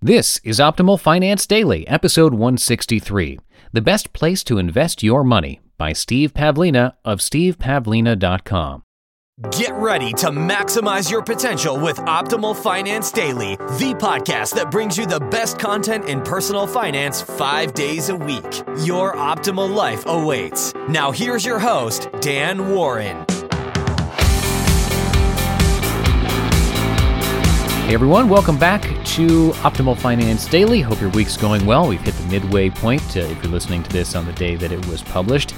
This is Optimal Finance Daily, episode 163 The Best Place to Invest Your Money by Steve Pavlina of stevepavlina.com. Get ready to maximize your potential with Optimal Finance Daily, the podcast that brings you the best content in personal finance five days a week. Your optimal life awaits. Now, here's your host, Dan Warren. Hey everyone, welcome back to Optimal Finance Daily. Hope your week's going well. We've hit the midway point uh, if you're listening to this on the day that it was published.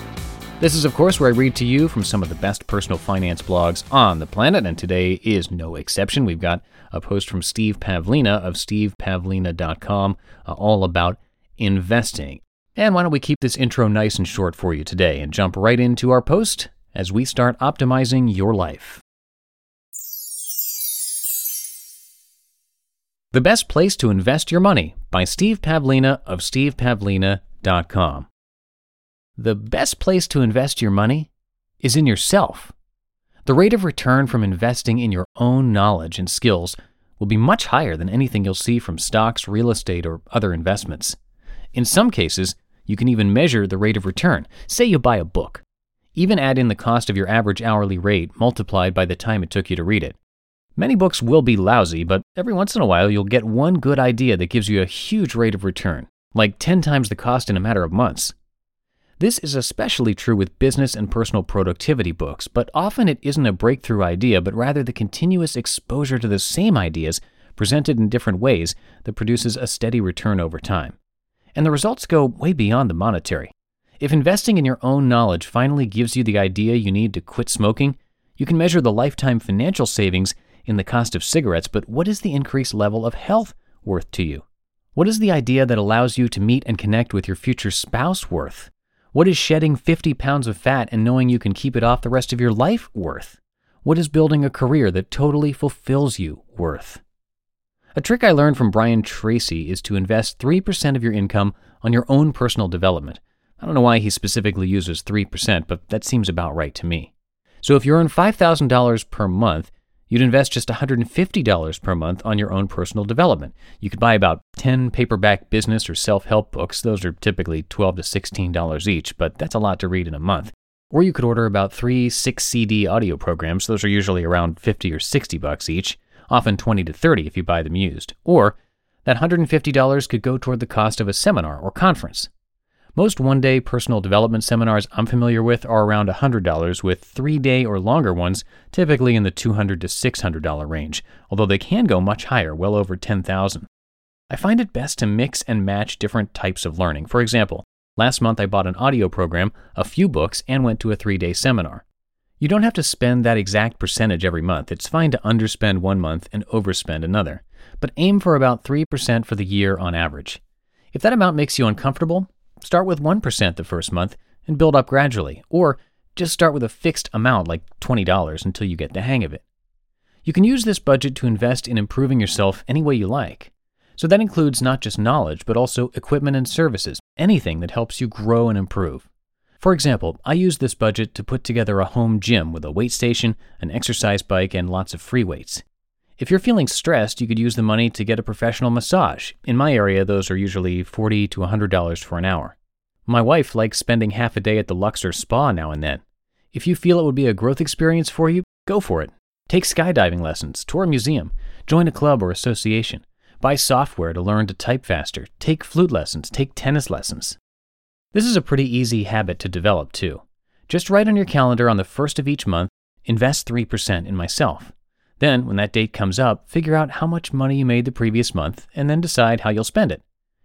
This is, of course, where I read to you from some of the best personal finance blogs on the planet, and today is no exception. We've got a post from Steve Pavlina of stevepavlina.com uh, all about investing. And why don't we keep this intro nice and short for you today and jump right into our post as we start optimizing your life. The Best Place to Invest Your Money by Steve Pavlina of stevepavlina.com. The best place to invest your money is in yourself. The rate of return from investing in your own knowledge and skills will be much higher than anything you'll see from stocks, real estate, or other investments. In some cases, you can even measure the rate of return. Say you buy a book. Even add in the cost of your average hourly rate multiplied by the time it took you to read it. Many books will be lousy, but every once in a while you'll get one good idea that gives you a huge rate of return, like 10 times the cost in a matter of months. This is especially true with business and personal productivity books, but often it isn't a breakthrough idea, but rather the continuous exposure to the same ideas presented in different ways that produces a steady return over time. And the results go way beyond the monetary. If investing in your own knowledge finally gives you the idea you need to quit smoking, you can measure the lifetime financial savings in the cost of cigarettes, but what is the increased level of health worth to you? What is the idea that allows you to meet and connect with your future spouse worth? What is shedding 50 pounds of fat and knowing you can keep it off the rest of your life worth? What is building a career that totally fulfills you worth? A trick I learned from Brian Tracy is to invest 3% of your income on your own personal development. I don't know why he specifically uses 3%, but that seems about right to me. So if you earn $5,000 per month, you'd invest just $150 per month on your own personal development. You could buy about 10 paperback business or self help books. Those are typically 12 to $16 each, but that's a lot to read in a month. Or you could order about three 6 CD audio programs. Those are usually around 50 or 60 bucks each, often 20 to 30 if you buy them used. Or that $150 could go toward the cost of a seminar or conference. Most one day personal development seminars I'm familiar with are around $100, with three day or longer ones typically in the $200 to $600 range, although they can go much higher, well over $10,000. I find it best to mix and match different types of learning. For example, last month I bought an audio program, a few books, and went to a three day seminar. You don't have to spend that exact percentage every month. It's fine to underspend one month and overspend another, but aim for about 3% for the year on average. If that amount makes you uncomfortable, Start with 1% the first month and build up gradually, or just start with a fixed amount like $20 until you get the hang of it. You can use this budget to invest in improving yourself any way you like. So that includes not just knowledge, but also equipment and services, anything that helps you grow and improve. For example, I use this budget to put together a home gym with a weight station, an exercise bike, and lots of free weights. If you're feeling stressed, you could use the money to get a professional massage. In my area, those are usually 40 to $100 for an hour. My wife likes spending half a day at the Luxor Spa now and then. If you feel it would be a growth experience for you, go for it. Take skydiving lessons, tour a museum, join a club or association, buy software to learn to type faster, take flute lessons, take tennis lessons. This is a pretty easy habit to develop, too. Just write on your calendar on the first of each month, invest 3% in myself. Then, when that date comes up, figure out how much money you made the previous month and then decide how you'll spend it.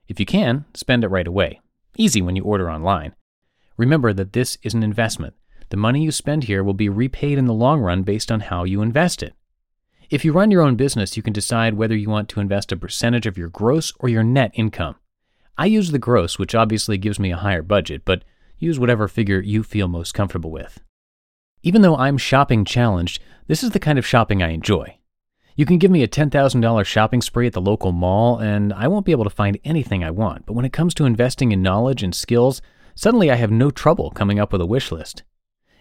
If you can, spend it right away. Easy when you order online. Remember that this is an investment. The money you spend here will be repaid in the long run based on how you invest it. If you run your own business, you can decide whether you want to invest a percentage of your gross or your net income. I use the gross, which obviously gives me a higher budget, but use whatever figure you feel most comfortable with. Even though I'm shopping challenged, this is the kind of shopping I enjoy. You can give me a $10,000 shopping spree at the local mall, and I won't be able to find anything I want. But when it comes to investing in knowledge and skills, suddenly I have no trouble coming up with a wish list.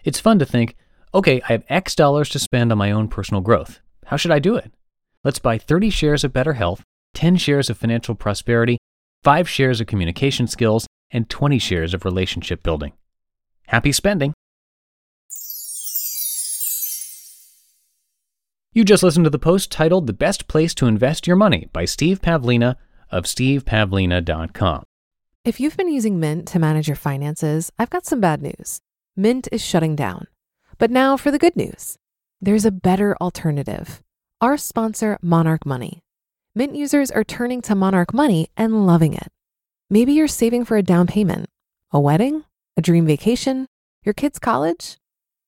It's fun to think, okay, I have X dollars to spend on my own personal growth. How should I do it? Let's buy 30 shares of Better Health, 10 shares of Financial Prosperity, 5 shares of Communication Skills, and 20 shares of Relationship Building. Happy spending! You just listened to the post titled The Best Place to Invest Your Money by Steve Pavlina of stevepavlina.com. If you've been using Mint to manage your finances, I've got some bad news. Mint is shutting down. But now for the good news there's a better alternative. Our sponsor, Monarch Money. Mint users are turning to Monarch Money and loving it. Maybe you're saving for a down payment, a wedding, a dream vacation, your kids' college.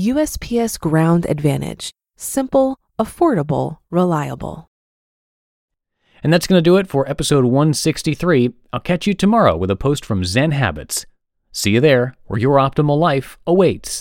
USPS Ground Advantage. Simple, affordable, reliable. And that's going to do it for episode 163. I'll catch you tomorrow with a post from Zen Habits. See you there, where your optimal life awaits.